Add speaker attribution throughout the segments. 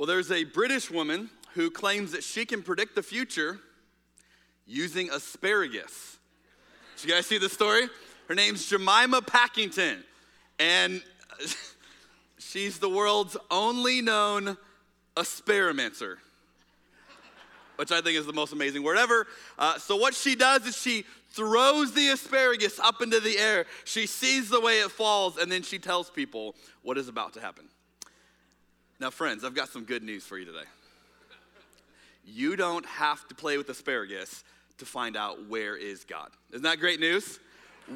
Speaker 1: Well, there's a British woman who claims that she can predict the future using asparagus. Did you guys see the story? Her name's Jemima Packington, and she's the world's only known asparamancer, which I think is the most amazing word ever. Uh, so, what she does is she throws the asparagus up into the air. She sees the way it falls, and then she tells people what is about to happen. Now, friends, I've got some good news for you today. You don't have to play with asparagus to find out where is God. Isn't that great news?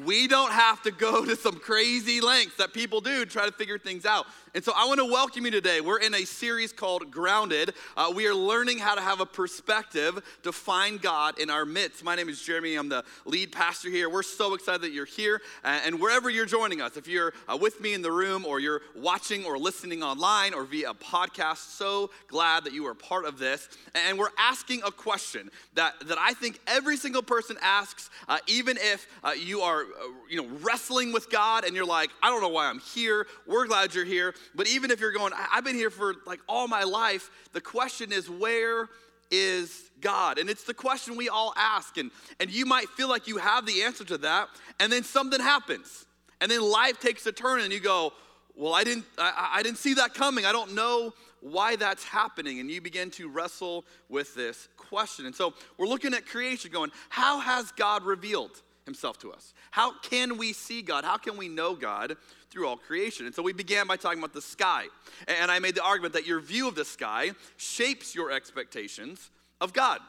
Speaker 1: We don't have to go to some crazy lengths that people do to try to figure things out. And so I want to welcome you today. We're in a series called Grounded. Uh, we are learning how to have a perspective to find God in our midst. My name is Jeremy. I'm the lead pastor here. We're so excited that you're here. And wherever you're joining us, if you're uh, with me in the room or you're watching or listening online or via podcast, so glad that you are part of this. And we're asking a question that, that I think every single person asks, uh, even if uh, you are Uh, you know, wrestling with God and you're like, I don't know why I'm here. We're glad you're here. But even if you're going, I've been here for like all my life, the question is, where is God? And it's the question we all ask. And, and you might feel like you have the answer to that, and then something happens. And then life takes a turn, and you go, Well, I didn't, I, I didn't see that coming. I don't know why that's happening. And you begin to wrestle with this question. And so we're looking at creation, going, How has God revealed himself to us? How can we see God? How can we know God? through all creation. And so we began by talking about the sky. And I made the argument that your view of the sky shapes your expectations of God.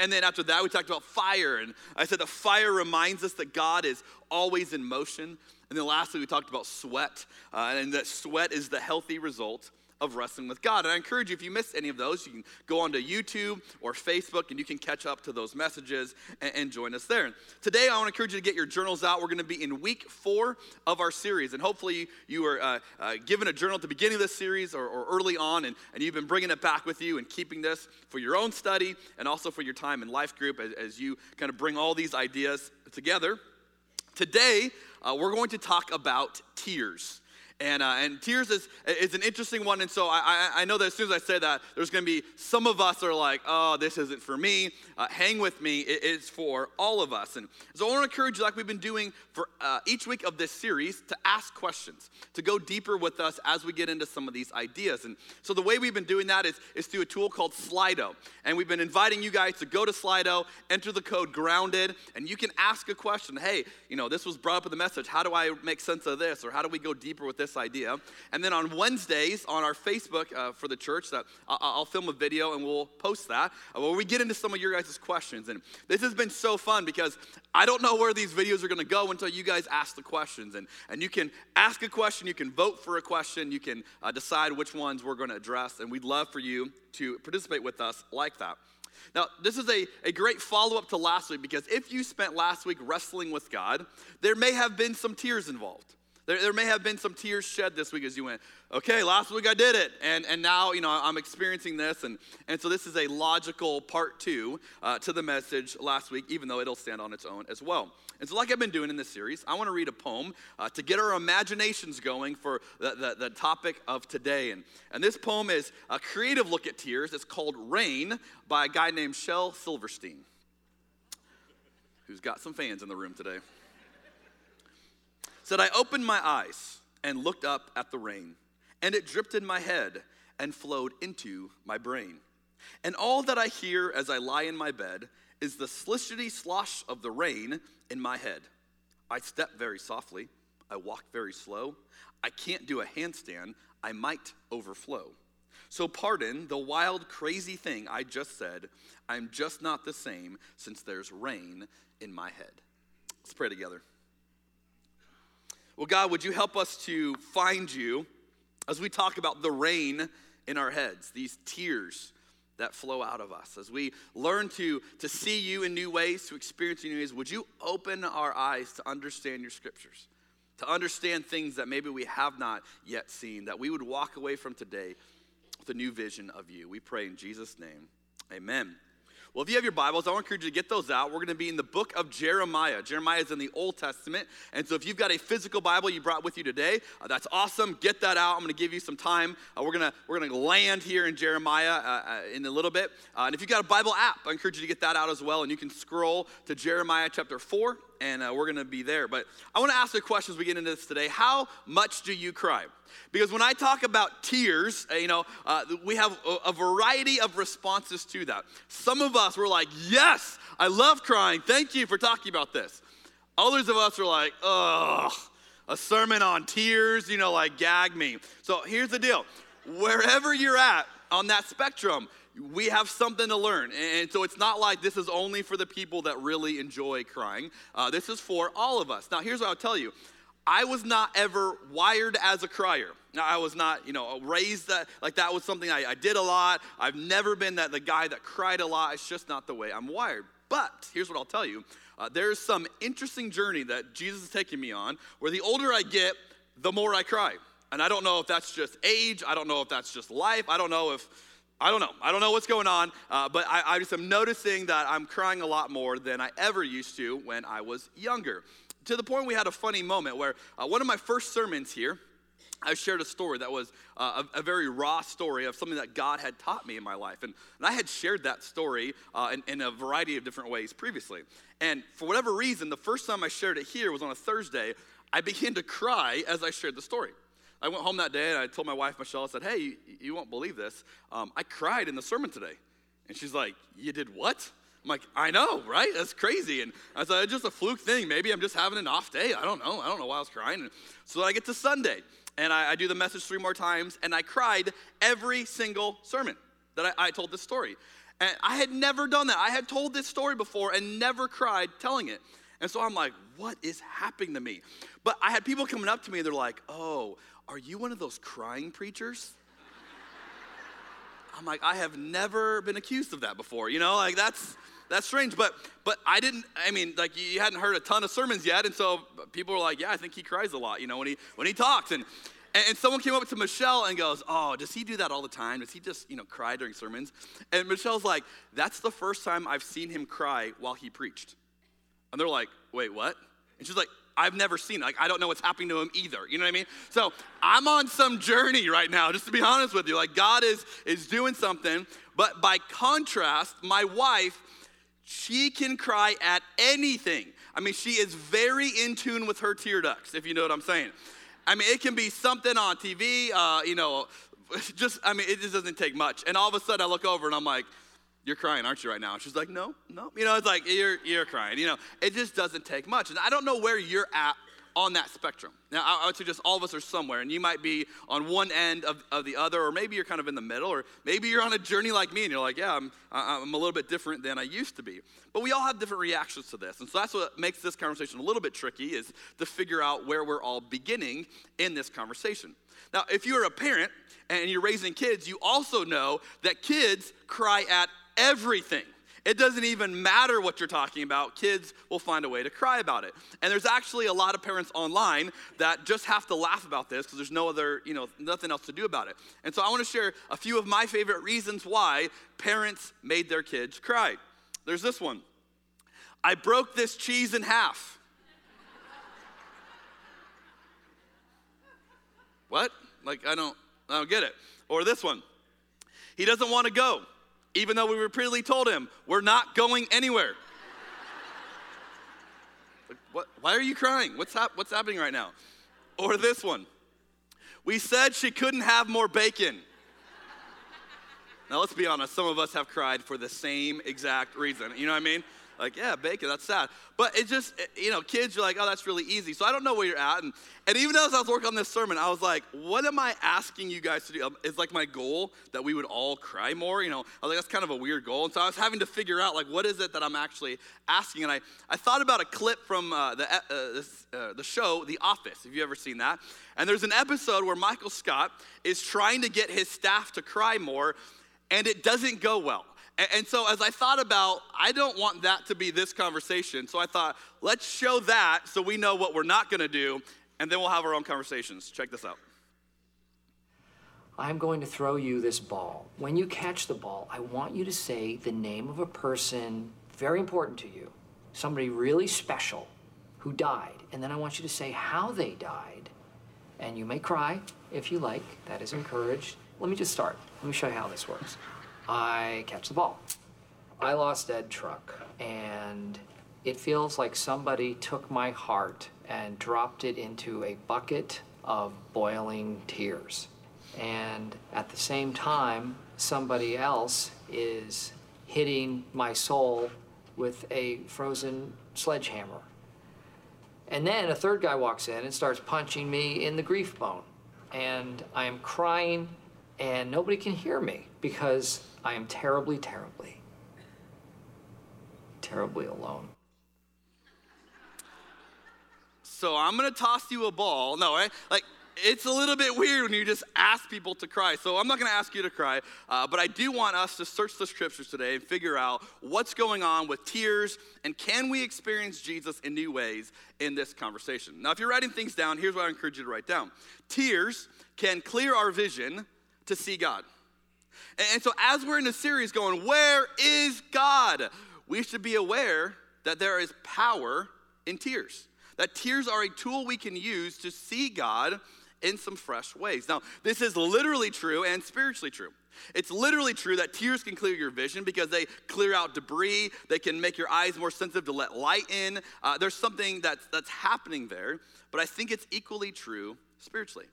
Speaker 1: And then after that, we talked about fire. And I said that fire reminds us that God is always in motion. And then lastly, we talked about sweat, uh, and that sweat is the healthy result of wrestling with God. And I encourage you, if you missed any of those, you can go onto YouTube or Facebook and you can catch up to those messages and, and join us there. Today, I want to encourage you to get your journals out. We're going to be in week four of our series. And hopefully, you were uh, uh, given a journal at the beginning of this series or, or early on, and, and you've been bringing it back with you and keeping this for your own study and also for your time in life group as, as you kind of bring all these ideas together. Today, uh, we're going to talk about tears. And, uh, and tears is, is an interesting one. And so I, I, I know that as soon as I say that, there's going to be some of us are like, oh, this isn't for me. Uh, hang with me. It is for all of us. And so I want to encourage you, like we've been doing for uh, each week of this series, to ask questions, to go deeper with us as we get into some of these ideas. And so the way we've been doing that is, is through a tool called Slido. And we've been inviting you guys to go to Slido, enter the code grounded, and you can ask a question. Hey, you know, this was brought up in the message. How do I make sense of this? Or how do we go deeper with this? This idea. And then on Wednesdays on our Facebook uh, for the church, that I'll, I'll, film a video and we'll post that uh, where we get into some of your guys' questions. And this has been so fun because I don't know where these videos are going to go until you guys ask the questions. And, and you can ask a question, you can vote for a question, you can uh, decide which ones we're going to address. And we'd love for you to participate with us like that. Now, this is a, a great follow up to last week because if you spent last week wrestling with God, there may have been some tears involved. There, there may have been some tears shed this week as you went, okay, last week I did it. And, and now, you know, I'm experiencing this. And, and so this is a logical part two uh, to the message last week, even though it'll stand on its own as well. And so, like I've been doing in this series, I want to read a poem uh, to get our imaginations going for the, the, the, topic of today. And, and this poem is a creative look at tears. It's called Rain by a guy named Shel Silverstein, who's got some fans in the room today said, I opened my eyes and looked up at the rain, and it dripped in my head and flowed into my brain. And all that I hear as I lie in my bed is the slishity slosh of the rain in my head. I step very softly, I walk very slow. I can't do a handstand, I might overflow. So, pardon the wild, crazy thing I just said. I'm just not the same since there's rain in my head. Let's pray together. Well, God, would you help us to find you as we talk about the rain in our heads, these tears that flow out of us. As we learn to, to see you in new ways, to experience you in new ways, would you open our eyes to understand your scriptures, to understand things that maybe we have not yet seen, that we would walk away from today with a new vision of you. We pray in Jesus' name. Amen. Well, if you have your Bibles, I want to encourage you to get those out. We're going to be in the book of Jeremiah. Jeremiah is in the Old Testament. And so if you've got a physical Bible you brought with you today, uh, that's awesome. Get that out. I'm going to give you some time. Uh, we're going to we're going to land here in Jeremiah uh, uh in a little bit. Uh, and if you've got a Bible app, I encourage you to get that out as well. And you can scroll to Jeremiah chapter 4 and uh, we're going to be there. But I want to ask a question as we get into this today. How much do you cry? Because when I talk about tears, uh, you know, uh, we have a, a, variety of responses to that. Some of us were like, yes, I love crying. Thank you for talking about this. Others of us are like, ugh, a sermon on tears, you know, like gag me. So here's the deal wherever you're at on that spectrum, we have something to learn. And so it's not like this is only for the people that really enjoy crying. Uh, this is for all of us. Now, here's what I'll tell you I was not ever wired as a crier. Now, I was not, you know, raised that, like that was something I, I did a lot. I've never been that the guy that cried a lot. It's just not the way I'm wired. But here's what I'll tell you uh, there's some interesting journey that Jesus is taking me on where the older I get, the more I cry. And I don't know if that's just age. I don't know if that's just life. I don't know if I don't know. I don't know what's going on, uh, but I, I, just am noticing that I'm crying a lot more than I ever used to when I was younger. To the point we had a funny moment where uh, one of my first sermons here, I shared a story that was uh, a, a, very raw story of something that God had taught me in my life. And, and I had shared that story uh, in, in, a variety of different ways previously. And for whatever reason, the first time I shared it here was on a Thursday. I began to cry as I shared the story. I went home that day and I told my wife, Michelle, I said, Hey, you, you won't believe this. Um, I cried in the sermon today. And she's like, You did what? I'm like, I know, right? That's crazy. And I said, it's just a fluke thing. Maybe I'm just having an off day. I don't know. I don't know why I was crying. And so I get to Sunday and I, I, do the message three more times and I cried every single sermon that I, I told this story. And I had never done that. I had told this story before and never cried telling it. And so I'm like, what is happening to me? But I had people coming up to me, they're like, oh, are you one of those crying preachers? I'm like, I have never been accused of that before. You know, like that's that's strange. But but I didn't. I mean, like you hadn't heard a ton of sermons yet, and so people were like, yeah, I think he cries a lot. You know, when he when he talks and. And someone came up to Michelle and goes, Oh, does he do that all the time? Does he just, you know, cry during sermons? And Michelle's like, That's the first time I've seen him cry while he preached. And they're like, Wait, what? And she's like, I've never seen. Like, I don't know what's happening to him either. You know what I mean? So I'm on some journey right now, just to be honest with you. Like, God is, is doing something. But by contrast, my wife, she can cry at anything. I mean, she is very in tune with her tear ducts, if you know what I'm saying. I mean, it can be something on TV, uh, you know, just, I mean, it just doesn't take much. And all of a sudden I look over and I'm like, you're crying, aren't you, right now? She's like, no, no. You know, it's like, you're, you're crying. You know, it just doesn't take much. And I don't know where you're at on that spectrum. Now, I, would suggest all of us are somewhere, and you might be on one end of, of the other, or maybe you're kind of in the middle, or maybe you're on a journey like me, and you're like, yeah, I'm, I'm a little bit different than I used to be. But we all have different reactions to this. And so that's what makes this conversation a little bit tricky, is to figure out where we're all beginning in this conversation. Now, if you're a parent and you're raising kids, you also know that kids cry at everything. It doesn't even matter what you're talking about, kids will find a way to cry about it. And there's actually a lot of parents online that just have to laugh about this because there's no other, you know, nothing else to do about it. And so I want to share a few of my favorite reasons why parents made their kids cry. There's this one I broke this cheese in half. what? Like, I don't, I don't get it. Or this one. He doesn't want to go even though we repeatedly told him, we're not going anywhere. what, why are you crying? What's, hap- what's happening right now? Or this one. We said she couldn't have more bacon. Now, let's be honest, some of us have cried for the same exact reason. You know what I mean? Like, yeah, bacon, that's sad. But it just, you know, kids, you're like, oh, that's really easy. So I don't know where you're at. And, and even as I was working on this sermon, I was like, what am I asking you guys to do? It's like my goal that we would all cry more. You know, I was like, that's kind of a weird goal. And so I was having to figure out, like, what is it that I'm actually asking? And I, I thought about a clip from uh, the, uh, this, uh, the show, The Office. Have you ever seen that? And there's an episode where Michael Scott is trying to get his staff to cry more, and it doesn't go well. And so, as I thought about, I don't want that to be this conversation. So I thought, let's show that so we know what we're not going to do, and then we'll have our own conversations. Check this out.
Speaker 2: I'm going to throw you this ball. When you catch the ball, I want you to say the name of a person very important to you, somebody really special who died. And then I want you to say how they died. And you may cry if you like, that is encouraged. Let me just start. Let me show you how this works. I catch the ball. I lost Ed Truck, and it feels like somebody took my heart and dropped it into a bucket of boiling tears. And at the same time, somebody else is hitting my soul with a frozen sledgehammer. And then a third guy walks in and starts punching me in the grief bone. And I am crying, and nobody can hear me because I am terribly, terribly, terribly alone.
Speaker 1: So I'm gonna toss you a ball. No, right? Like, it's a little bit weird when you just ask people to cry. So I'm not going to ask you to cry, uh, but I do want us to search the scriptures today and figure out what's going on with tears and can we experience Jesus in new ways in this conversation. Now, if you're writing things down, here's what I encourage you to write down Tears can clear our vision to see God. And, so, as we're in a series going, Where is God? we should be aware that there is power in tears. That tears are a tool we can use to see God in some fresh ways. Now, this is literally true and spiritually true. It's literally true that tears can clear your vision because they clear out debris. They can make your eyes more sensitive to let light in. Uh, there's something that's, that's happening there, but I think it's equally true spiritually.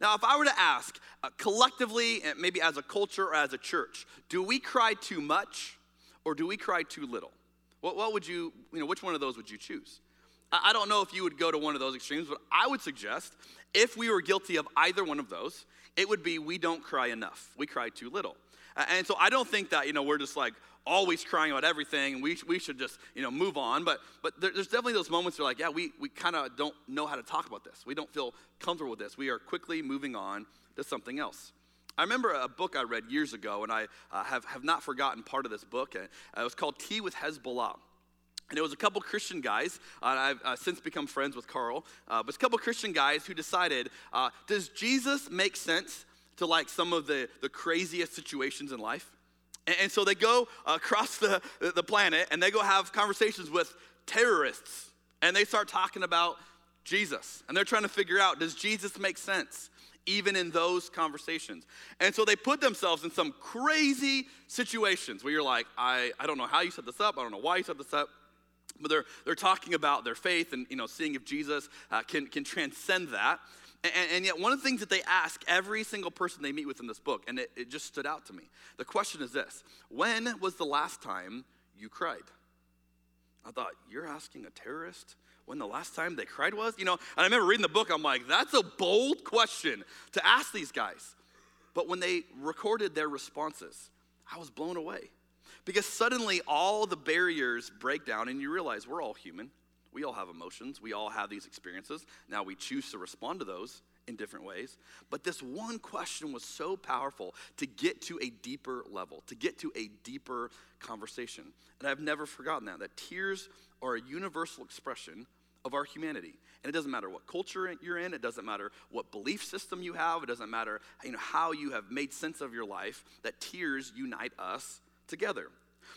Speaker 1: Now, if I were to ask uh, collectively, maybe as a culture or as a church, do we cry too much or do we cry too little? What, what would you, you know, which one of those would you choose? I don't know if you would go to one of those extremes, but I would suggest if we were guilty of either one of those, it would be we don't cry enough. We cry too little. And so I don't think that, you know, we're just like always crying about everything and we, we should just, you know, move on. But, but there, there's definitely those moments where like, yeah, we, we kind of don't know how to talk about this. We don't feel comfortable with this. We are quickly moving on to something else. I remember a book I read years ago, and I uh, have, have not forgotten part of this book. Uh, it was called Tea with Hezbollah. And it was a couple Christian guys, uh, I've uh, since become friends with Carl, uh, but a couple Christian guys who decided, uh, does Jesus make sense to like some of the, the craziest situations in life? And, so they go across the, the planet and they go have conversations with terrorists and they start talking about Jesus. And they're trying to figure out, does Jesus make sense? even in those conversations. And so they put themselves in some crazy situations where you're like, I, I don't know how you set this up, I don't know why you set this up. But they're, they're talking about their faith and, you know, seeing if Jesus uh, can, can transcend that. And, and, yet, one of the things that they ask every single person they meet with in this book, and it, it just stood out to me. The question is this When was the last time you cried? I thought, You're asking a terrorist when the last time they cried was? You know, and I remember reading the book, I'm like, That's a bold question to ask these guys. But when they recorded their responses, I was blown away. Because suddenly all the barriers break down and you realize we're all human. We all have emotions. We all have these experiences. Now we choose to respond to those in different ways. But this one question was so powerful to get to a deeper level, to get to a deeper conversation. And I've never forgotten that, that tears are a universal expression of our humanity. And it doesn't matter what culture you're in, it doesn't matter what belief system you have, it doesn't matter you know, how you have made sense of your life, that tears unite us together.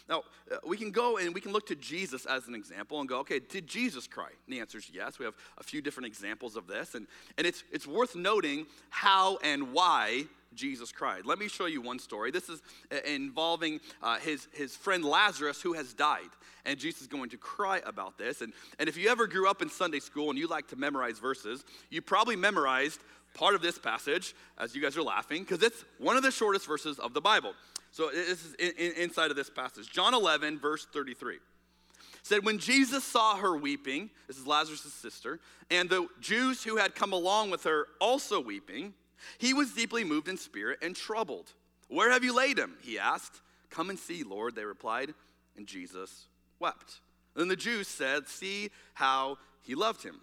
Speaker 1: Now, uh, we can go and we can look to Jesus as an example and go, okay, did Jesus cry? And the answer is yes. We have a few different examples of this. And, and it's, it's worth noting how and why Jesus cried. Let me show you one story. This is uh, involving uh, his, his friend Lazarus who has died. And Jesus is going to cry about this. And, and if you ever grew up in Sunday school and you like to memorize verses, you probably memorized part of this passage as you guys are laughing because it's one of the shortest verses of the Bible. So this is in, in, inside of this passage. John 11, verse 33 said, When Jesus saw her weeping, this is Lazarus' sister, and the Jews who had come along with her also weeping, he was deeply moved in spirit and troubled. Where have you laid him? He asked. Come and see, Lord, they replied. And Jesus wept. Then the Jews said, See how he loved him.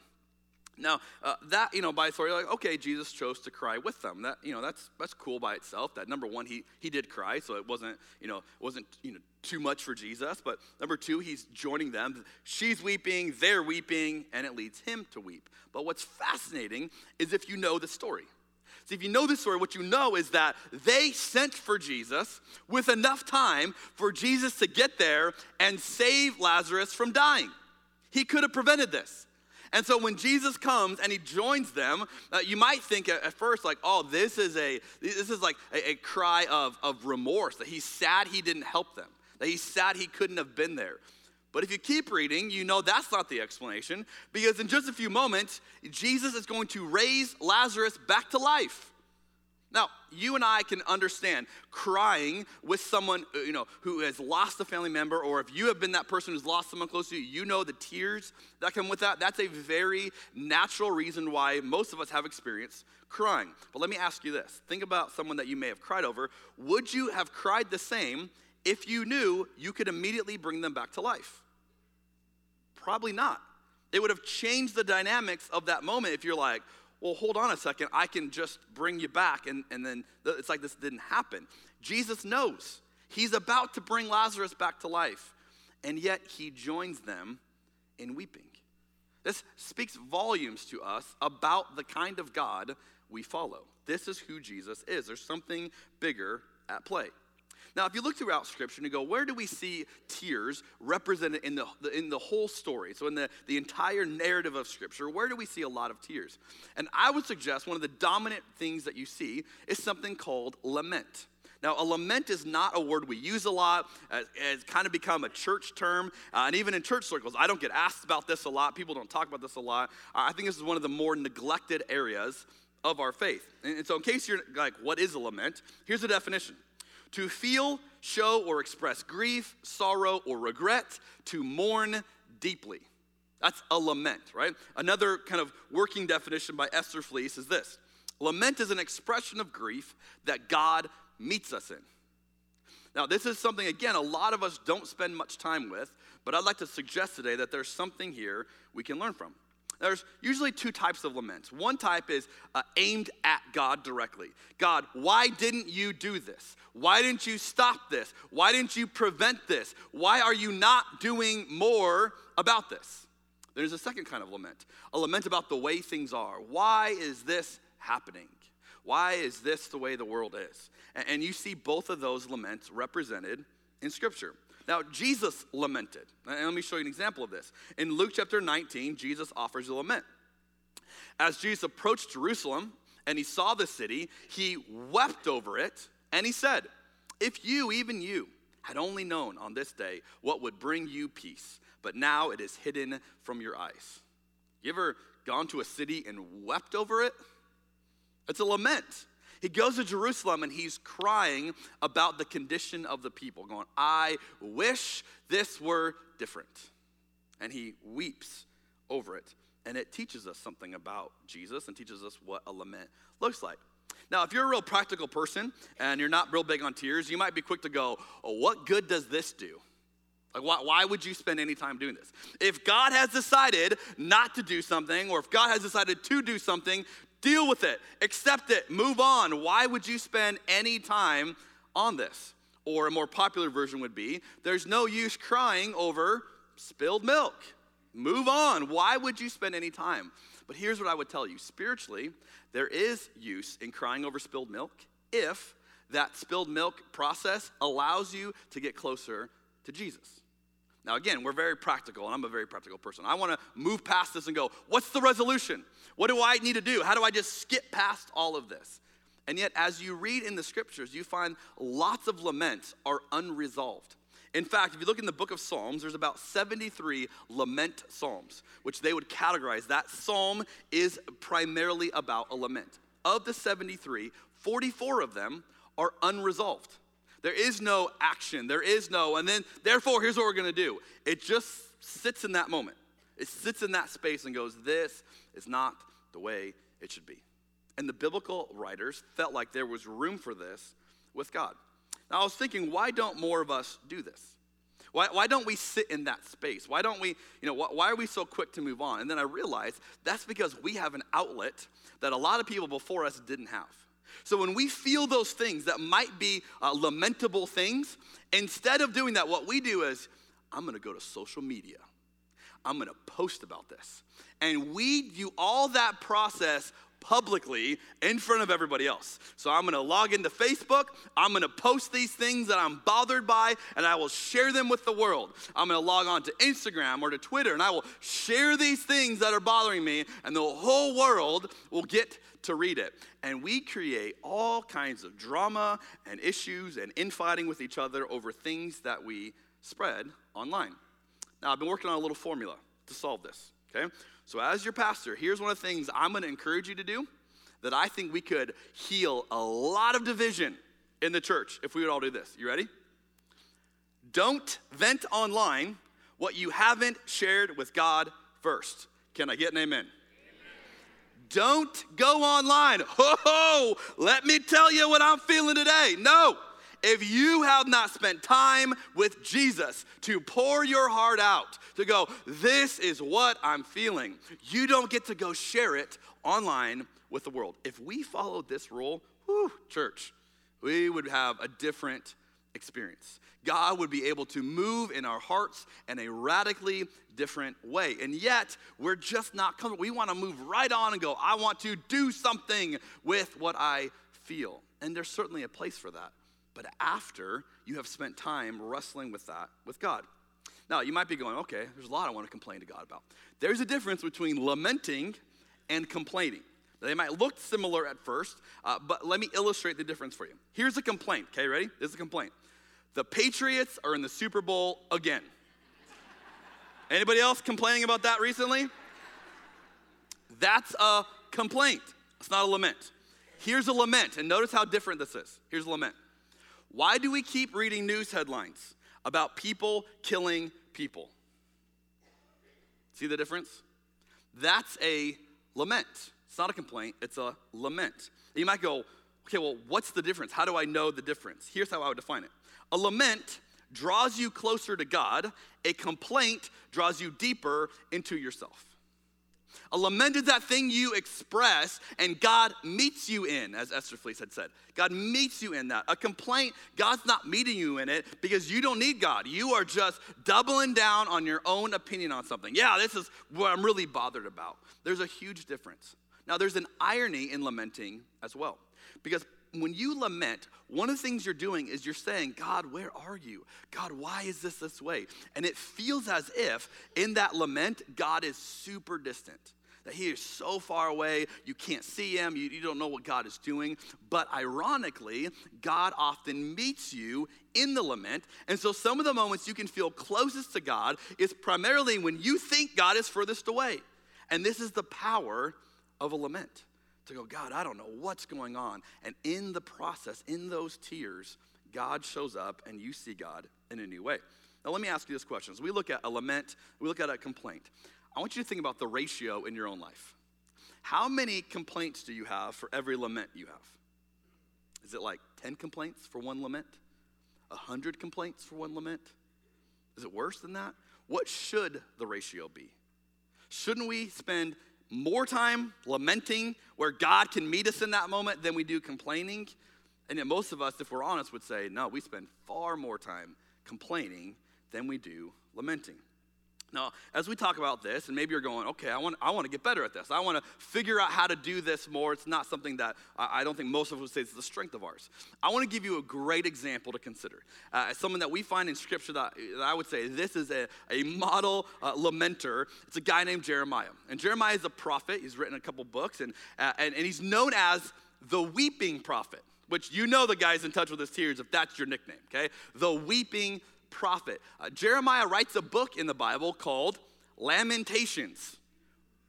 Speaker 1: Now, uh, that, you know, by authority, like, okay, Jesus chose to cry with them. That, you know, that's, that's cool by itself. That number one, he, he did cry, so it wasn't, you know, wasn't, you know, too much for Jesus. But number two, he's joining them. She's weeping, they're weeping, and it leads him to weep. But what's fascinating is if you know the story. See, if you know this story, what you know is that they sent for Jesus with enough time for Jesus to get there and save Lazarus from dying. He could have prevented this. And so when Jesus comes and he joins them, uh, you might think at, at, first like, oh, this is a this is like a, a cry of, of remorse that he's sad he didn't help them, that he's sad he couldn't have been there. But if you keep reading, you know that's not the explanation because in just a few moments, Jesus is going to raise Lazarus back to life. Now, you and I can understand crying with someone, uh, you know, who has lost a family member, or if you have been that person who's lost someone close to you, you know the tears that come with that. That's a very natural reason why most of us have experienced crying. But let me ask you this think about someone that you may have cried over. Would you have cried the same if you knew you could immediately bring them back to life? Probably not. It would have changed the dynamics of that moment if you're like, well, hold on a second, I can just bring you back. And, and then it's like this didn't happen. Jesus knows he's about to bring Lazarus back to life, and yet he joins them in weeping. This speaks volumes to us about the kind of God we follow. This is who Jesus is. There's something bigger at play. Now, if you look throughout Scripture and you go, where do we see tears represented in the, in the whole story? So, in the, the entire narrative of Scripture, where do we see a lot of tears? And I would suggest one of the dominant things that you see is something called lament. Now, a lament is not a word we use a lot. It's kind of become a church term. Uh, and even in church circles, I don't get asked about this a lot. People don't talk about this a lot. Uh, I think this is one of the more neglected areas of our faith. And, and so, in case you're like, what is a lament? Here's the definition to feel, show, or express grief, sorrow, or regret, to mourn deeply. That's a lament, right? Another kind of working definition by Esther Fleece is this Lament is an expression of grief that God meets us in. Now, this is something, again, a lot of us don't spend much time with, but I'd like to suggest today that there's something here we can learn from. There's usually two types of laments. One type is uh, aimed at God directly. God, why didn't you do this? Why didn't you stop this? Why didn't you prevent this? Why are you not doing more about this? There's a second kind of lament a lament about the way things are. Why is this happening? Why is this the way the world is? And you see both of those laments represented in Scripture. Now, Jesus lamented. And let me show you an example of this. In Luke chapter 19, Jesus offers a lament. As Jesus approached Jerusalem and he saw the city, he wept over it and he said, If you, even you, had only known on this day what would bring you peace, but now it is hidden from your eyes. You ever gone to a city and wept over it? It's a lament. He goes to Jerusalem and he's crying about the condition of the people, going, I wish this were different. And he weeps over it. And it teaches us something about Jesus and teaches us what a lament looks like. Now, if you're a real practical person and you're not real big on tears, you might be quick to go, oh, What good does this do? Like, why, why would you spend any time doing this? If God has decided not to do something, or if God has decided to do something, Deal with it, accept it, move on. Why would you spend any time on this? Or a more popular version would be there's no use crying over spilled milk. Move on. Why would you spend any time? But here's what I would tell you spiritually, there is use in crying over spilled milk if that spilled milk process allows you to get closer to Jesus. Now, again, we're very practical, and I'm a very practical person. I want to move past this and go, what's the resolution? What do I need to do? How do I just skip past all of this? And yet, as you read in the scriptures, you find lots of laments are unresolved. In fact, if you look in the book of Psalms, there's about 73 lament psalms, which they would categorize. That psalm is primarily about a lament. Of the 73, 44 of them are unresolved. There is no action. There is no, and then, therefore, here's what we're going to do. It just sits in that moment. It sits in that space and goes, This is not the way it should be. And the biblical writers felt like there was room for this with God. Now, I was thinking, why don't more of us do this? Why, why don't we sit in that space? Why don't we, you know, why, why are we so quick to move on? And then I realized that's because we have an outlet that a lot of people before us didn't have. So when we feel those things that might be uh, lamentable things, instead of doing that, what we do is, I'm gonna go to social media. I'm gonna post about this. And we do all that process publicly in front of everybody else. So I'm gonna log into Facebook, I'm gonna post these things that I'm bothered by, and I will share them with the world. I'm gonna log on to Instagram or to Twitter, and I will share these things that are bothering me, and the whole world will get to read it. And we create all kinds of drama and issues and infighting with each other over things that we spread online. Now, I've been working on a little formula to solve this, okay? So, as your pastor, here's one of the things I'm going to encourage you to do that I think we could heal a lot of division in the church if we would all do this. You ready? Don't vent online what you haven't shared with God first. Can I get an amen? amen. Don't go online. Oh, let me tell you what I'm feeling today. No. If you have not spent time with Jesus to pour your heart out, to go, this is what I'm feeling, you don't get to go share it online with the world. If we followed this rule, whew, church, we would have a different experience. God would be able to move in our hearts in a radically different way. And yet, we're just not comfortable. We want to move right on and go, I want to do something with what I feel. And there's certainly a place for that but after you have spent time wrestling with that with God. Now, you might be going, okay, there's a lot I want to complain to God about. There's a difference between lamenting and complaining. They might look similar at first, uh, but let me illustrate the difference for you. Here's a complaint, okay, ready? This is a complaint. The Patriots are in the Super Bowl again. Anybody else complaining about that recently? That's a complaint. It's not a lament. Here's a lament, and notice how different this is. Here's a lament. Why do we keep reading news headlines about people killing people? See the difference? That's a lament. It's not a complaint, it's a lament. you might go, okay, well, what's the difference? How do I know the difference? Here's how I would define it a lament draws you closer to God, a complaint draws you deeper into yourself. A lament is that thing you express and God meets you in, as Esther Fleece had said. God meets you in that. A complaint, God's not meeting you in it because you don't need God. You are just doubling down on your own opinion on something. Yeah, this is what I'm really bothered about. There's a huge difference. Now, there's an irony in lamenting as well. Because when you lament, one of the things you're doing is you're saying, God, where are you? God, why is this this way? And it feels as if in that lament, God is super distant that he is so far away, you can't see him, you, you don't know what God is doing. But ironically, God often meets you in the lament. And so some of the moments you can feel closest to God is primarily when you think God is furthest away. And this is the power of a lament to go, God, I don't know what's going on. And in the process, in those tears, God shows up and you see God in a new way. Now, let me ask you this question. As we look at a lament, we look at a complaint. I want you to think about the ratio in your own life. How many complaints do you have for every lament you have? Is it like 10 complaints for one lament? 100 complaints for one lament? Is it worse than that? What should the ratio be? Shouldn't we spend more time lamenting where God can meet us in that moment than we do complaining? And yet, most of us, if we're honest, would say, no, we spend far more time complaining than we do lamenting. Now, as we talk about this, and maybe you're going, okay, I want, I want to get better at this. I want to figure out how to do this more. It's not something that I, I don't think most of us say is the strength of ours. I want to give you a great example to consider. Uh, someone that we find in Scripture that, that I would say this is a, a model uh, lamenter. It's a guy named Jeremiah. And Jeremiah is a prophet. He's written a couple books, and, uh, and, and he's known as the weeping prophet, which you know the guy's in touch with his tears if that's your nickname, okay? The weeping prophet. Uh, Jeremiah writes a book in the Bible called Lamentations,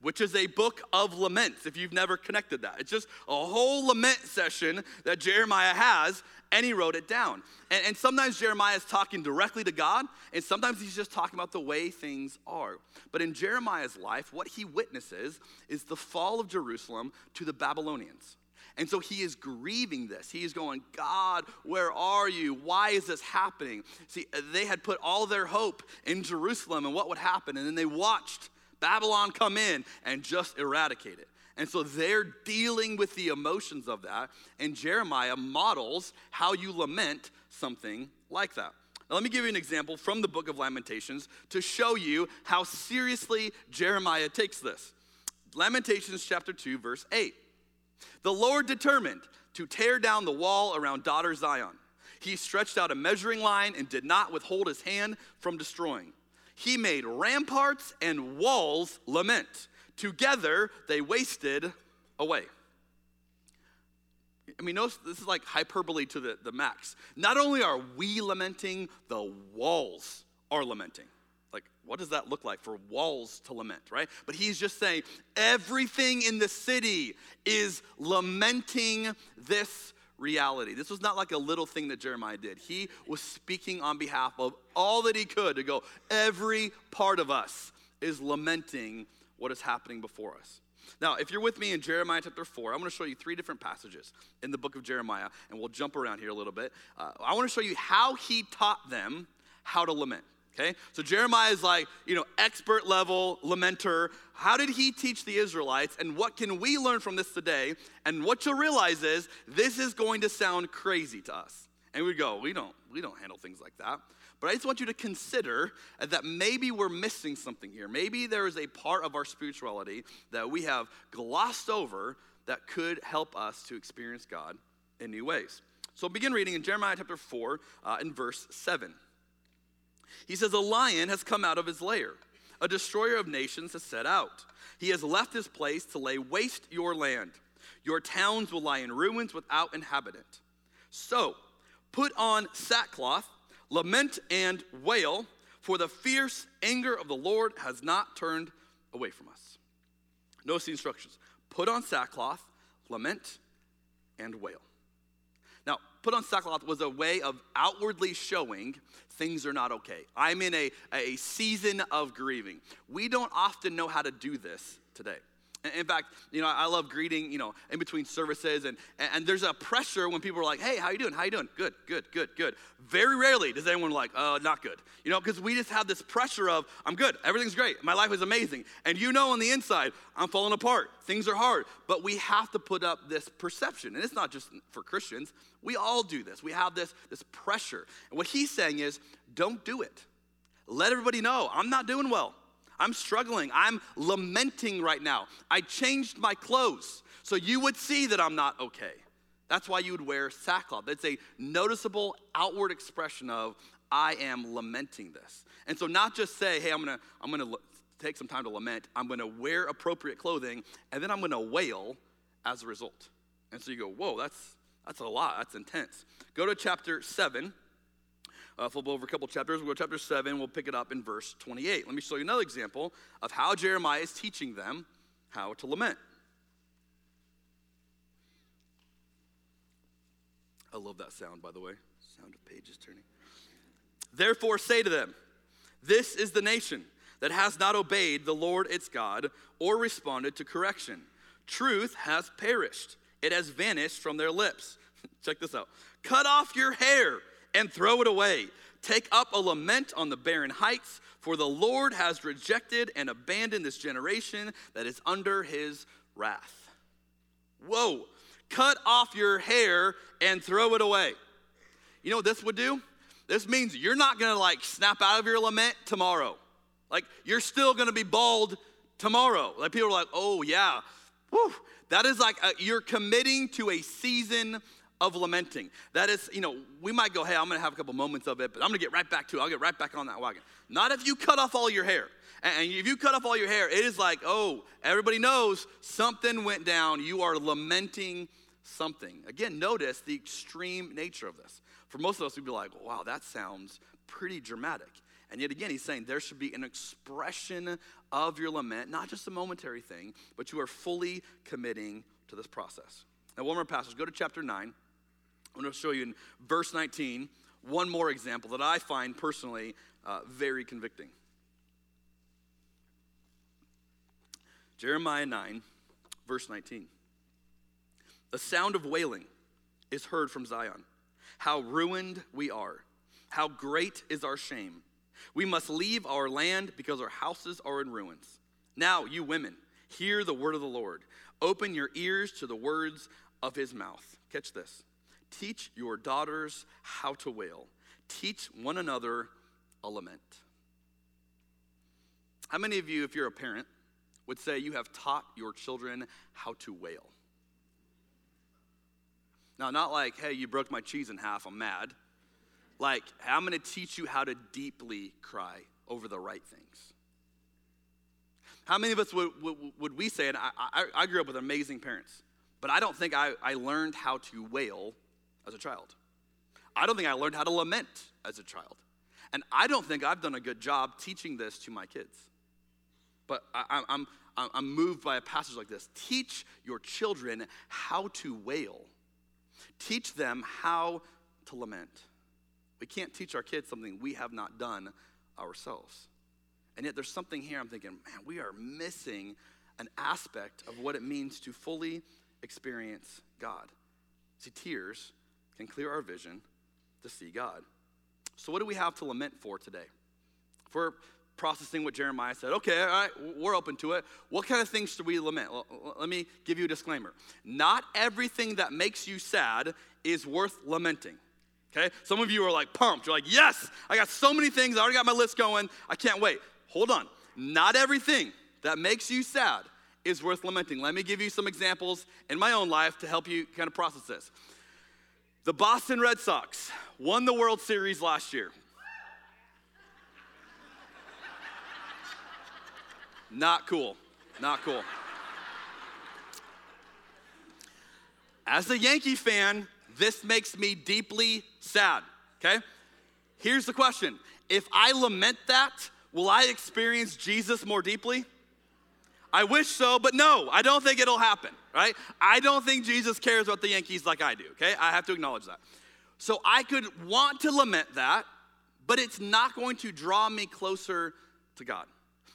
Speaker 1: which is a book of laments, if you've never connected that. It's just a whole lament session that Jeremiah has, and he wrote it down. And, and sometimes Jeremiah is talking directly to God, and sometimes he's just talking about the way things are. But in Jeremiah's life, what he witnesses is the fall of Jerusalem to the Babylonians. And so he is grieving this. He is going, God, where are you? Why is this happening? See, they had put all their hope in Jerusalem and what would happen. And then they watched Babylon come in and just eradicate it. And so they're dealing with the emotions of that. And Jeremiah models how you lament something like that. Now, let me give you an example from the book of Lamentations to show you how seriously Jeremiah takes this. Lamentations chapter 2, verse 8. The Lord determined to tear down the wall around daughter Zion. He stretched out a measuring line and did not withhold his hand from destroying. He made ramparts and walls lament. Together they wasted away. I mean, notice this is like hyperbole to the, the max. Not only are we lamenting, the walls are lamenting. What does that look like for walls to lament, right? But he's just saying everything in the city is lamenting this reality. This was not like a little thing that Jeremiah did. He was speaking on behalf of all that he could to go, every part of us is lamenting what is happening before us. Now, if you're with me in Jeremiah chapter 4, I'm going to show you three different passages in the book of Jeremiah, and we'll jump around here a little bit. Uh, I want to show you how he taught them how to lament. Okay? So Jeremiah is like, you know, expert level lamenter. How did he teach the Israelites and what can we learn from this today? And what you'll realize is this is going to sound crazy to us. And we go, we don't we don't handle things like that. But I just want you to consider that maybe we're missing something here. Maybe there is a part of our spirituality that we have glossed over that could help us to experience God in new ways. So begin reading in Jeremiah chapter 4 uh, in verse 7. He says, A lion has come out of his lair, a destroyer of nations has set out. He has left his place to lay waste your land. Your towns will lie in ruins without inhabitant. So put on sackcloth Lament and wail, for the fierce anger of the Lord has not turned away from us. Notice the instructions put on sackcloth, lament, and wail. Put on sackcloth was a way of outwardly showing things are not okay. I'm in a, a season of grieving. We don't often know how to do this today. In fact, you know, I love greeting, you know, in between services, and, and there's a pressure when people are like, hey, how you doing? How you doing? Good, good, good, good. Very rarely does anyone like, uh, not good. You know, because we just have this pressure of, I'm good, everything's great, my life is amazing. And you know on the inside, I'm falling apart, things are hard. But we have to put up this perception. And it's not just for Christians, we all do this. We have this, this pressure. And what he's saying is, don't do it. Let everybody know, I'm not doing well. I'm struggling. I'm lamenting right now. I changed my clothes so you would see that I'm not okay. That's why you would wear sackcloth. It's a noticeable outward expression of, I am lamenting this. And so, not just say, hey, I'm gonna, I'm gonna take some time to lament, I'm gonna wear appropriate clothing, and then I'm gonna wail as a result. And so you go, whoa, that's, that's a lot, that's intense. Go to chapter 7 uh, flip over a couple chapters. We'll go to chapter 7. We'll pick it up in verse 28. Let me show you another example of how Jeremiah is teaching them how to lament. I love that sound, by the way. Sound of pages turning. Therefore, say to them, This is the nation that has not obeyed the Lord its God or responded to correction. Truth has perished, it has vanished from their lips. Check this out. Cut off your hair and throw it away. Take up a lament on the barren heights, for the Lord has rejected and abandoned this generation that is under his wrath. Whoa, cut off your hair and throw it away. You know what this would do? This means you're not gonna like snap out of your lament tomorrow. Like you're still gonna be bald tomorrow. Like people are like, oh yeah, Whew. That is like a, you're committing to a season of lamenting. That is, you know, we might go, hey, I'm gonna have a couple moments of it, but I'm gonna get right back to it. I'll get right back on that wagon. Not if you cut off all your hair. And if you cut off all your hair, it is like, oh, everybody knows something went down. You are lamenting something. Again, notice the extreme nature of this. For most of us, we'd be like, wow, that sounds pretty dramatic. And yet again, he's saying there should be an expression of your lament, not just a momentary thing, but you are fully committing to this process. Now, one more passage. Go to chapter 9. I'm going to show you in verse 19 one more example that I find personally uh, very convicting. Jeremiah 9, verse 19. The sound of wailing is heard from Zion. How ruined we are. How great is our shame. We must leave our land because our houses are in ruins. Now, you women, hear the word of the Lord. Open your ears to the words of his mouth. Catch this. Teach your daughters how to wail. teach one another a lament. How many of you, if you're a parent, would say you have taught your children how to wail? Now, not like, hey, you broke my cheese in half, I'm mad. Like, I'm gonna teach you how to deeply cry over the right things. How many of us would, would, would we say, and I, I, I, grew up with amazing parents, but I don't think I, I learned how to wail as a child. I don't think I learned how to lament as a child. And I don't think I've done a good job teaching this to my kids. But I, I'm, I'm, I'm moved by a passage like this. Teach your children how to wail Teach them how to lament. We can't teach our kids something we have not done ourselves. And yet there's something here I'm thinking, man, we are missing an aspect of what it means to fully experience God. See, tears can clear our vision to see God. So, what do we have to lament for today? For processing what Jeremiah said. Okay, all right, we're open to it. What kind of things should we lament? Let me give you a disclaimer. Not everything that makes you sad is worth lamenting. Okay? Some of you are like pumped. You're like, yes, I got so many things. I already got my list going. I can't wait. Hold on. Not everything that makes you sad is worth lamenting. Let me give you some examples in my own life to help you kind of process this. The Boston Red Sox won the World Series last year. Not cool. Not cool. As a Yankee fan, this makes me deeply sad, okay? Here's the question If I lament that, will I experience Jesus more deeply? I wish so, but no, I don't think it'll happen, right? I don't think Jesus cares about the Yankees like I do, okay? I have to acknowledge that. So I could want to lament that, but it's not going to draw me closer to God.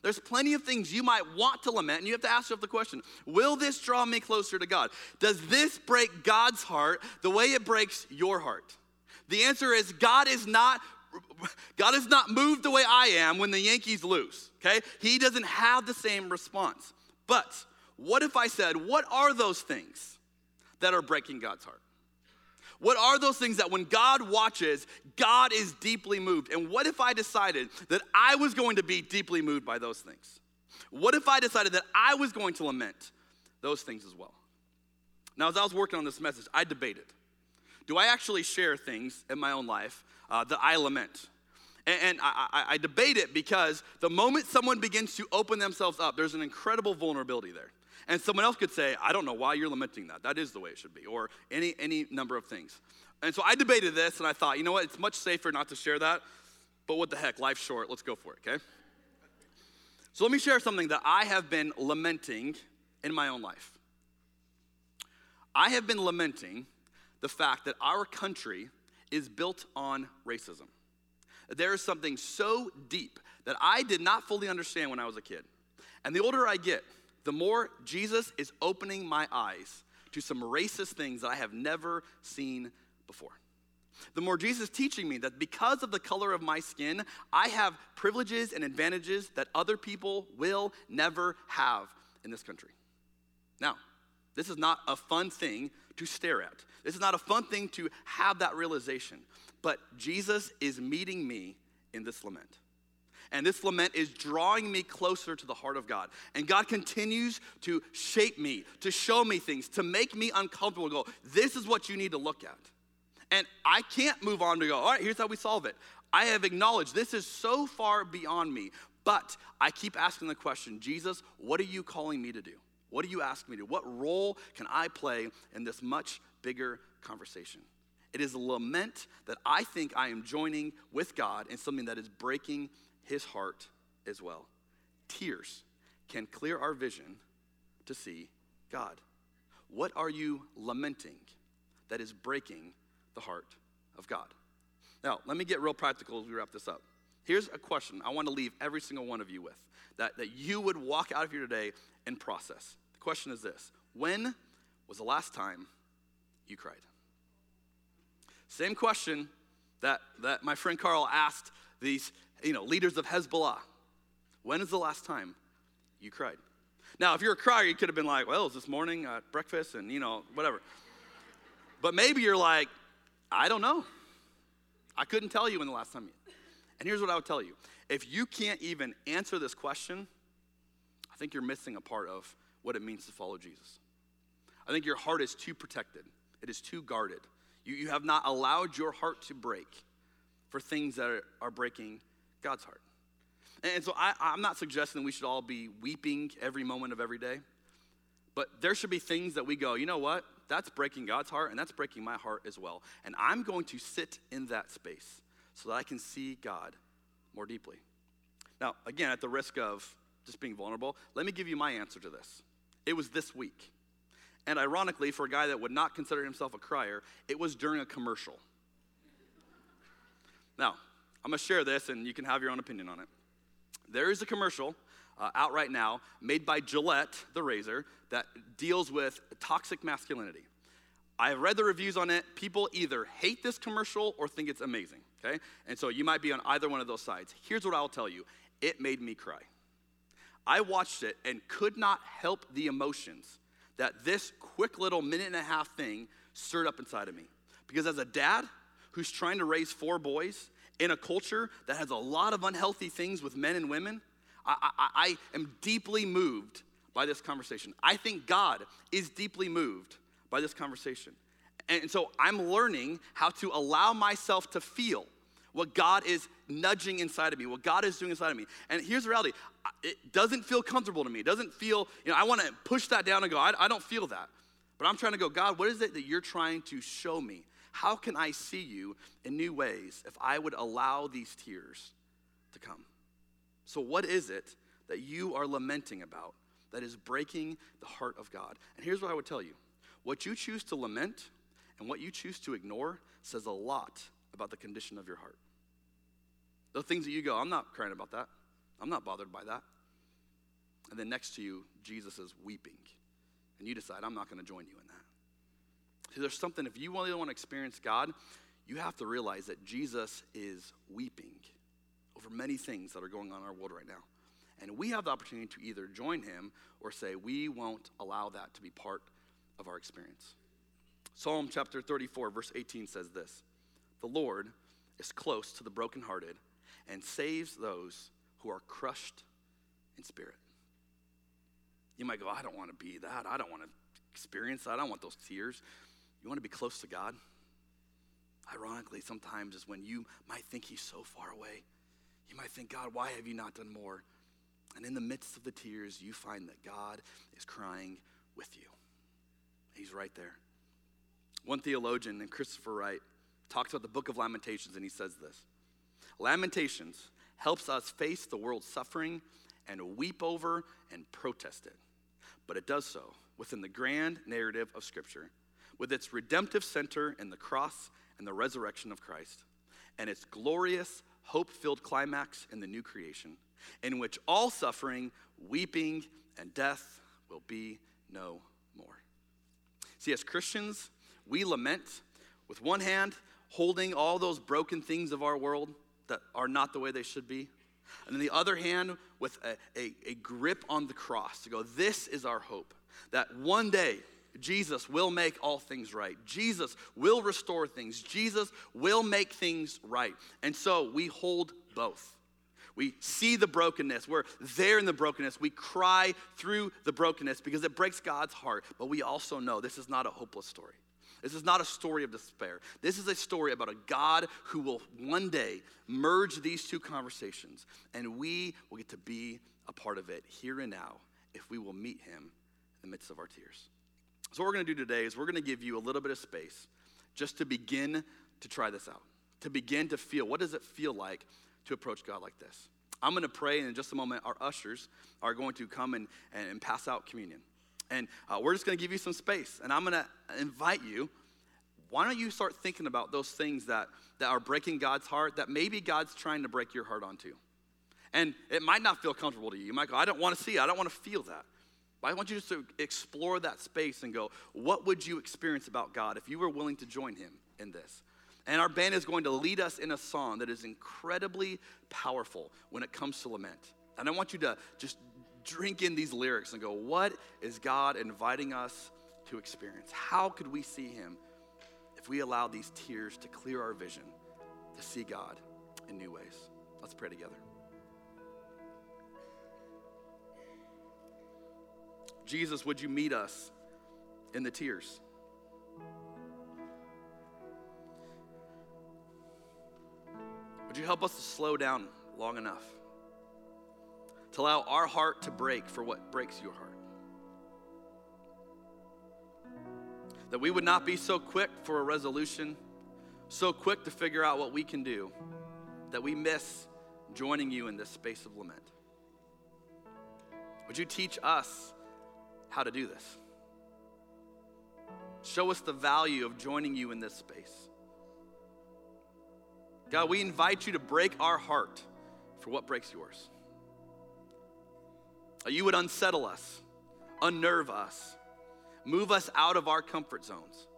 Speaker 1: There's plenty of things you might want to lament, and you have to ask yourself the question Will this draw me closer to God? Does this break God's heart the way it breaks your heart? The answer is God is not. God is not moved the way I am when the Yankees lose, okay? He doesn't have the same response. But what if I said, What are those things that are breaking God's heart? What are those things that when God watches, God is deeply moved? And what if I decided that I was going to be deeply moved by those things? What if I decided that I was going to lament those things as well? Now, as I was working on this message, I debated do I actually share things in my own life uh, that I lament? And, and I, I, I debate it because the moment someone begins to open themselves up, there's an incredible vulnerability there. And someone else could say, I don't know why you're lamenting that. That is the way it should be, or any, any number of things. And so I debated this and I thought, you know what, it's much safer not to share that, but what the heck, life's short, let's go for it, okay? So let me share something that I have been lamenting in my own life. I have been lamenting the fact that our country is built on racism. There is something so deep that I did not fully understand when I was a kid. And the older I get, the more Jesus is opening my eyes to some racist things that I have never seen before. The more Jesus is teaching me that because of the color of my skin, I have privileges and advantages that other people will never have in this country. Now, this is not a fun thing to stare at. This is not a fun thing to have that realization. But Jesus is meeting me in this lament. And this lament is drawing me closer to the heart of God. And God continues to shape me, to show me things, to make me uncomfortable, go, this is what you need to look at. And I can't move on to go, all right, here's how we solve it. I have acknowledged this is so far beyond me, but I keep asking the question Jesus, what are you calling me to do? What do you ask me to do? What role can I play in this much bigger conversation? It is a lament that I think I am joining with God in something that is breaking his heart as well. Tears can clear our vision to see God. What are you lamenting that is breaking the heart of God? Now, let me get real practical as we wrap this up. Here's a question I want to leave every single one of you with that, that you would walk out of here today and process. The question is this When was the last time you cried? Same question that, that my friend Carl asked these you know, leaders of Hezbollah. When is the last time you cried? Now, if you're a crier, you could have been like, well, it was this morning at breakfast and, you know, whatever. But maybe you're like, I don't know. I couldn't tell you when the last time you. And here's what I would tell you if you can't even answer this question, I think you're missing a part of what it means to follow Jesus. I think your heart is too protected, it is too guarded. You, you have not allowed your heart to break for things that are, are breaking God's heart. And so I, I'm not suggesting we should all be weeping every moment of every day, but there should be things that we go, you know what? That's breaking God's heart, and that's breaking my heart as well. And I'm going to sit in that space so that I can see God more deeply. Now, again, at the risk of just being vulnerable, let me give you my answer to this. It was this week. And ironically, for a guy that would not consider himself a crier, it was during a commercial. Now, I'm gonna share this and you can have your own opinion on it. There is a commercial uh, out right now made by Gillette, the razor, that deals with toxic masculinity. I've read the reviews on it. People either hate this commercial or think it's amazing, okay? And so you might be on either one of those sides. Here's what I'll tell you it made me cry. I watched it and could not help the emotions that this quick little minute and a half thing stirred up inside of me. Because as a dad who's trying to raise four boys in a culture that has a lot of unhealthy things with men and women, I, I, I am deeply moved by this conversation. I think God is deeply moved by this conversation. And so I'm learning how to allow myself to feel what God is nudging inside of me, what God is doing inside of me. And here's the reality it doesn't feel comfortable to me. It doesn't feel, you know, I want to push that down and go, I, I don't feel that. But I'm trying to go, God, what is it that you're trying to show me? How can I see you in new ways if I would allow these tears to come? So, what is it that you are lamenting about that is breaking the heart of God? And here's what I would tell you what you choose to lament and what you choose to ignore says a lot about the condition of your heart. The things that you go, I'm not crying about that. I'm not bothered by that. And then next to you, Jesus is weeping. And you decide, I'm not going to join you in that. There's something, if you really want to experience God, you have to realize that Jesus is weeping over many things that are going on in our world right now. And we have the opportunity to either join him or say, we won't allow that to be part of our experience. Psalm chapter 34, verse 18 says this The Lord is close to the brokenhearted and saves those who are crushed in spirit. You might go, I don't want to be that. I don't want to experience that. I don't want those tears. You want to be close to God? Ironically, sometimes is when you might think He's so far away. You might think, God, why have you not done more? And in the midst of the tears, you find that God is crying with you. He's right there. One theologian, and Christopher Wright, talks about the book of Lamentations, and he says this Lamentations helps us face the world's suffering and weep over and protest it. But it does so within the grand narrative of Scripture, with its redemptive center in the cross and the resurrection of Christ, and its glorious, hope filled climax in the new creation, in which all suffering, weeping, and death will be no more. See, as Christians, we lament with one hand, holding all those broken things of our world that are not the way they should be. And then the other hand, with a, a, a grip on the cross to go, this is our hope. That one day, Jesus will make all things right. Jesus will restore things. Jesus will make things right. And so we hold both. We see the brokenness. We're there in the brokenness. We cry through the brokenness because it breaks God's heart. But we also know this is not a hopeless story. This is not a story of despair. This is a story about a God who will one day merge these two conversations, and we will get to be a part of it here and now if we will meet Him in the midst of our tears. So, what we're going to do today is we're going to give you a little bit of space just to begin to try this out, to begin to feel what does it feel like to approach God like this. I'm going to pray, and in just a moment, our ushers are going to come and, and pass out communion. And uh, we're just going to give you some space. And I'm going to invite you. Why don't you start thinking about those things that, that are breaking God's heart that maybe God's trying to break your heart onto? And it might not feel comfortable to you. You might go, I don't want to see it. I don't want to feel that. But I want you just to explore that space and go, what would you experience about God if you were willing to join Him in this? And our band is going to lead us in a song that is incredibly powerful when it comes to lament. And I want you to just drink in these lyrics and go, what is God inviting us to experience? How could we see Him if we allow these tears to clear our vision to see God in new ways. Let's pray together. Jesus, would you meet us in the tears? Would you help us to slow down long enough to allow our heart to break for what breaks your heart? That we would not be so quick for a resolution, so quick to figure out what we can do, that we miss joining you in this space of lament. Would you teach us how to do this? Show us the value of joining you in this space. God, we invite you to break our heart for what breaks yours. Uh, you would unsettle us, unnerve us, move us out of our comfort zones,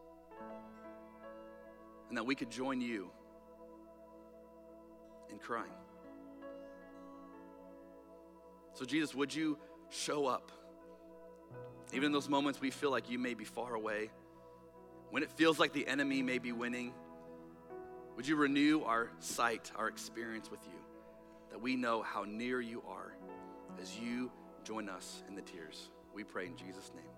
Speaker 1: and that we could join you in crying. So, Jesus, would you show up? Even in those moments we feel like you may be far away, when it feels like the enemy may be winning, would you renew our sight, our experience with you, that we know how near you are as you join us in the tears? We pray in Jesus' name.